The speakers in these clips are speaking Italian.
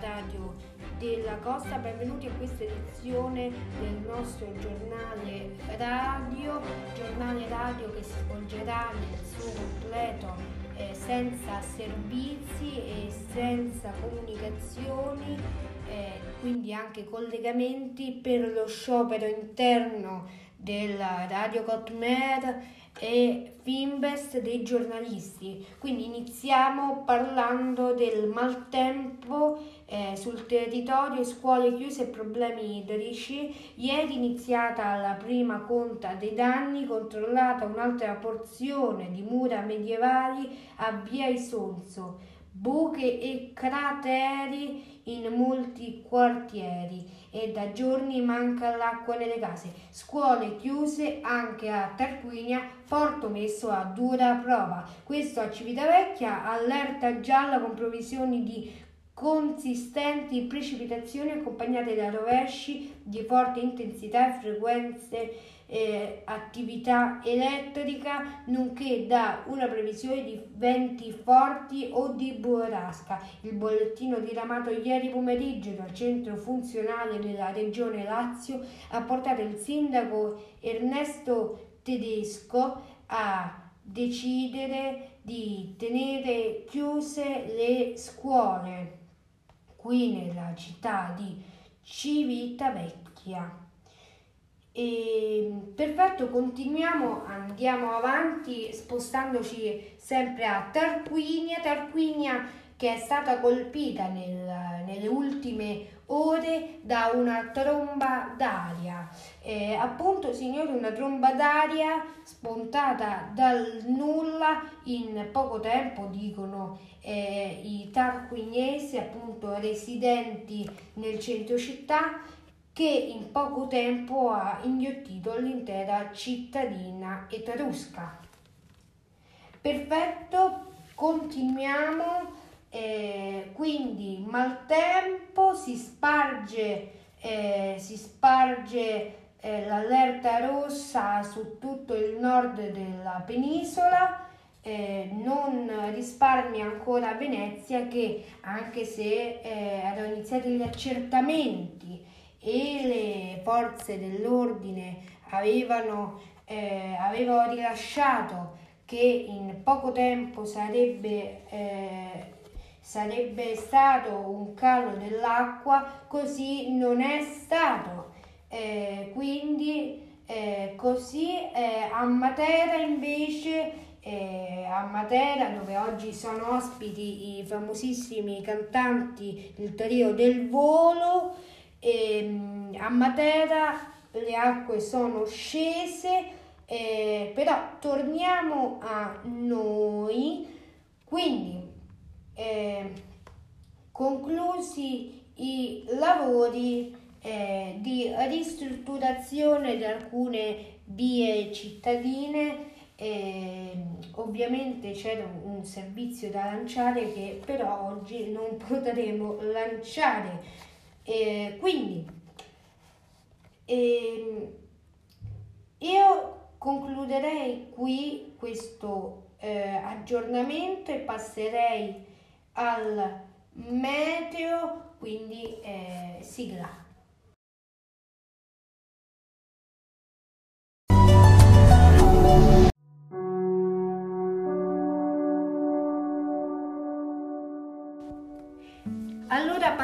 radio della Costa, benvenuti a questa edizione del nostro giornale radio, giornale radio che si svolgerà nel suo completo eh, senza servizi e senza comunicazioni, eh, quindi anche collegamenti per lo sciopero interno della Radio Cotmer e Finvest dei giornalisti. Quindi iniziamo parlando del maltempo eh, sul territorio, scuole chiuse e problemi idrici. Ieri iniziata la prima conta dei danni, controllata un'altra porzione di mura medievali a Via Isonzo buche e crateri in molti quartieri e da giorni manca l'acqua nelle case. Scuole chiuse anche a Tarquinia, porto messo a dura prova. Questo a Civitavecchia, allerta gialla con provvisioni di consistenti precipitazioni accompagnate da rovesci di forte intensità e frequenze eh, attività elettrica, nonché da una previsione di venti forti o di burrasca. Il bollettino diramato ieri pomeriggio dal centro funzionale della regione Lazio ha portato il sindaco Ernesto Tedesco a decidere di tenere chiuse le scuole qui nella città di Civitavecchia. E, perfetto, continuiamo, andiamo avanti spostandoci sempre a Tarquinia, Tarquinia che è stata colpita nel, nelle ultime ore da una tromba d'aria. Eh, appunto, signori, una tromba d'aria spuntata dal nulla in poco tempo, dicono eh, i tarquiniesi, appunto residenti nel centro città che in poco tempo ha inghiottito l'intera cittadina etrusca. Perfetto, continuiamo. Eh, quindi maltempo si sparge, eh, si sparge eh, l'allerta rossa su tutto il nord della penisola. Eh, non risparmia ancora Venezia che anche se eh, erano iniziati gli accertamenti e le forze dell'ordine avevano, eh, avevano rilasciato che in poco tempo sarebbe, eh, sarebbe stato un calo dell'acqua, così non è stato. Eh, quindi eh, così eh, a Matera invece eh, a Matera dove oggi sono ospiti i famosissimi cantanti del trio del volo e, ehm, a Matera le acque sono scese, eh, però torniamo a noi, quindi eh, conclusi i lavori eh, di ristrutturazione di alcune vie cittadine, eh, ovviamente c'era un servizio da lanciare che però oggi non potremo lanciare eh, quindi eh, io concluderei qui questo eh, aggiornamento e passerei al meteo, quindi eh, sigla.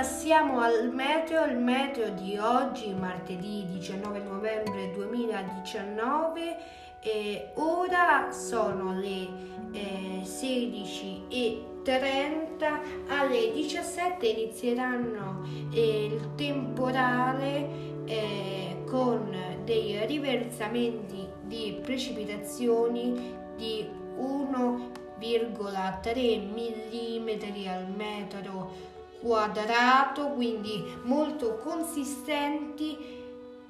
Passiamo al meteo, il meteo di oggi, martedì 19 novembre 2019 e ora sono le eh, 16.30, alle 17 inizieranno eh, il temporale eh, con dei riversamenti di precipitazioni di 1,3 mm al metro quadrato, quindi molto consistenti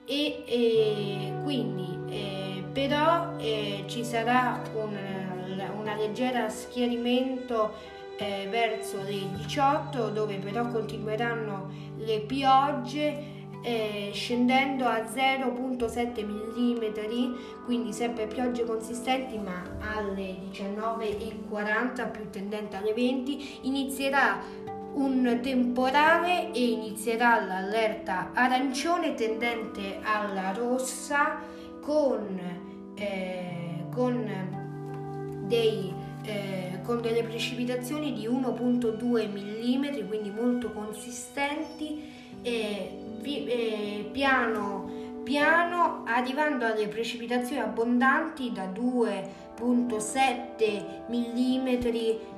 e, e quindi eh, però eh, ci sarà un una leggera schiarimento eh, verso le 18 dove però continueranno le piogge eh, scendendo a 0.7 mm, quindi sempre piogge consistenti, ma alle 19.40 più tendente alle 20 inizierà un temporale e inizierà l'allerta arancione tendente alla rossa con, eh, con, dei, eh, con delle precipitazioni di 1.2 mm, quindi molto consistenti e eh, piano piano arrivando alle precipitazioni abbondanti da 2.7 mm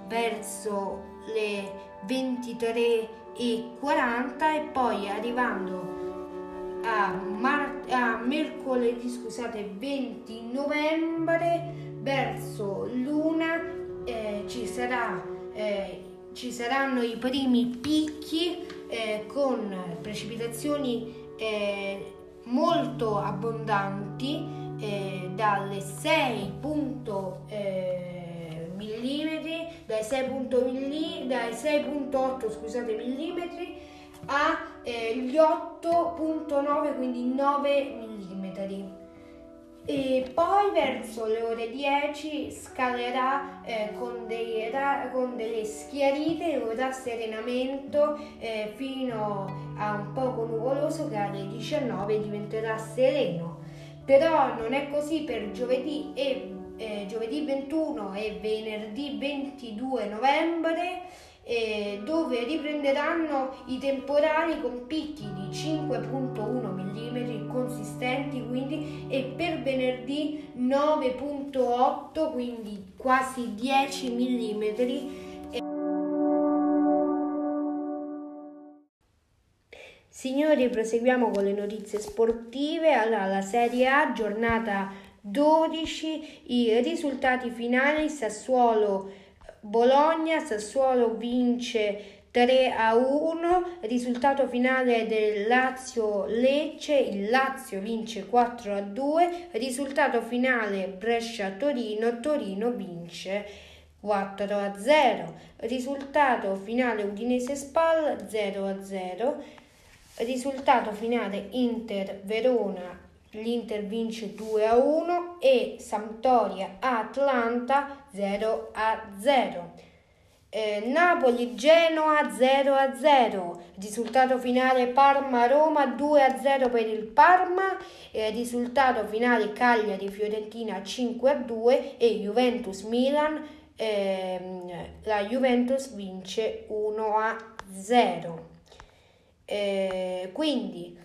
verso le 23 e 40 e poi arrivando a, mar- a mercoledì scusate 20 novembre verso l'una eh, ci sarà eh, ci saranno i primi picchi eh, con precipitazioni eh, molto abbondanti eh, dalle 6 eh, mm, dai 6.8 scusate millimetri agli 8.9 quindi 9 mm e poi verso le ore 10 scalerà eh, con, dei, con, delle schiarite un rasserenamento eh, fino a un poco nuvoloso che alle 19 diventerà sereno. Però non è così per giovedì e eh, giovedì 21 e venerdì 22 novembre eh, dove riprenderanno i temporali con picchi di 5.1 mm consistenti quindi e per venerdì 9.8 quindi quasi 10 mm Signori, proseguiamo con le notizie sportive. Allora, la Serie A, giornata 12, i risultati finali, Sassuolo Bologna, Sassuolo vince 3 a 1, risultato finale del Lazio Lecce, il Lazio vince 4 a 2, risultato finale Brescia Torino, Torino vince 4 a 0, risultato finale Udinese Spal 0 a 0, risultato finale Inter Verona l'Inter vince 2 a 1 e Sampdoria Atlanta 0 a 0. Eh, Napoli Genoa 0 a 0. Risultato finale Parma Roma 2 a 0 per il Parma. Eh, risultato finale Cagliari Fiorentina 5 a 2 e Juventus Milan. Eh, la Juventus vince 1 a 0. Eh, quindi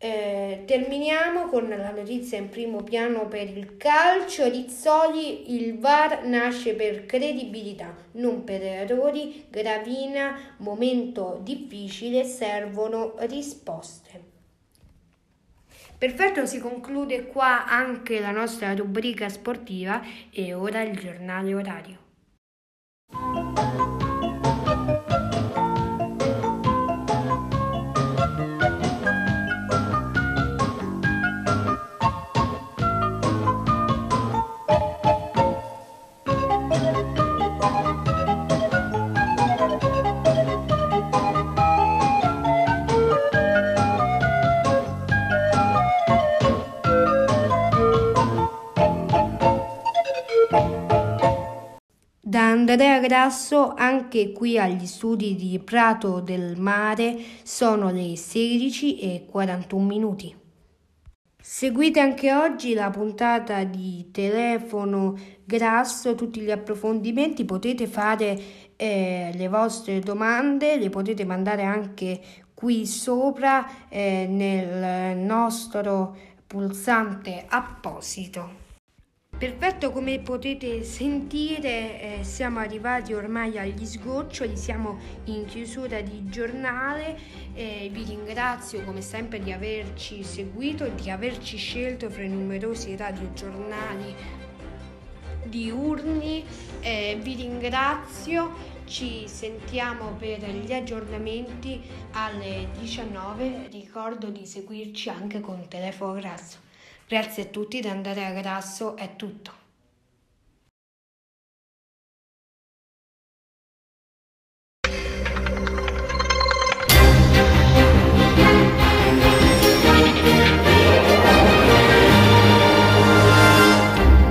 eh, terminiamo con la notizia in primo piano per il calcio. Rizzoli, il VAR nasce per credibilità, non per errori. Gravina, momento difficile, servono risposte. Perfetto, si conclude qua anche la nostra rubrica sportiva e ora il giornale orario. Andrea Grasso, anche qui agli studi di Prato del Mare, sono le 16 e 41 minuti. Seguite anche oggi la puntata di telefono grasso, tutti gli approfondimenti, potete fare eh, le vostre domande, le potete mandare anche qui sopra eh, nel nostro pulsante apposito. Perfetto, come potete sentire eh, siamo arrivati ormai agli sgoccioli, siamo in chiusura di giornale, eh, vi ringrazio come sempre di averci seguito e di averci scelto fra i numerosi radiogiornali diurni, eh, vi ringrazio, ci sentiamo per gli aggiornamenti alle 19, ricordo di seguirci anche con telefono grasso. Grazie a tutti, da Andrea Grasso è tutto.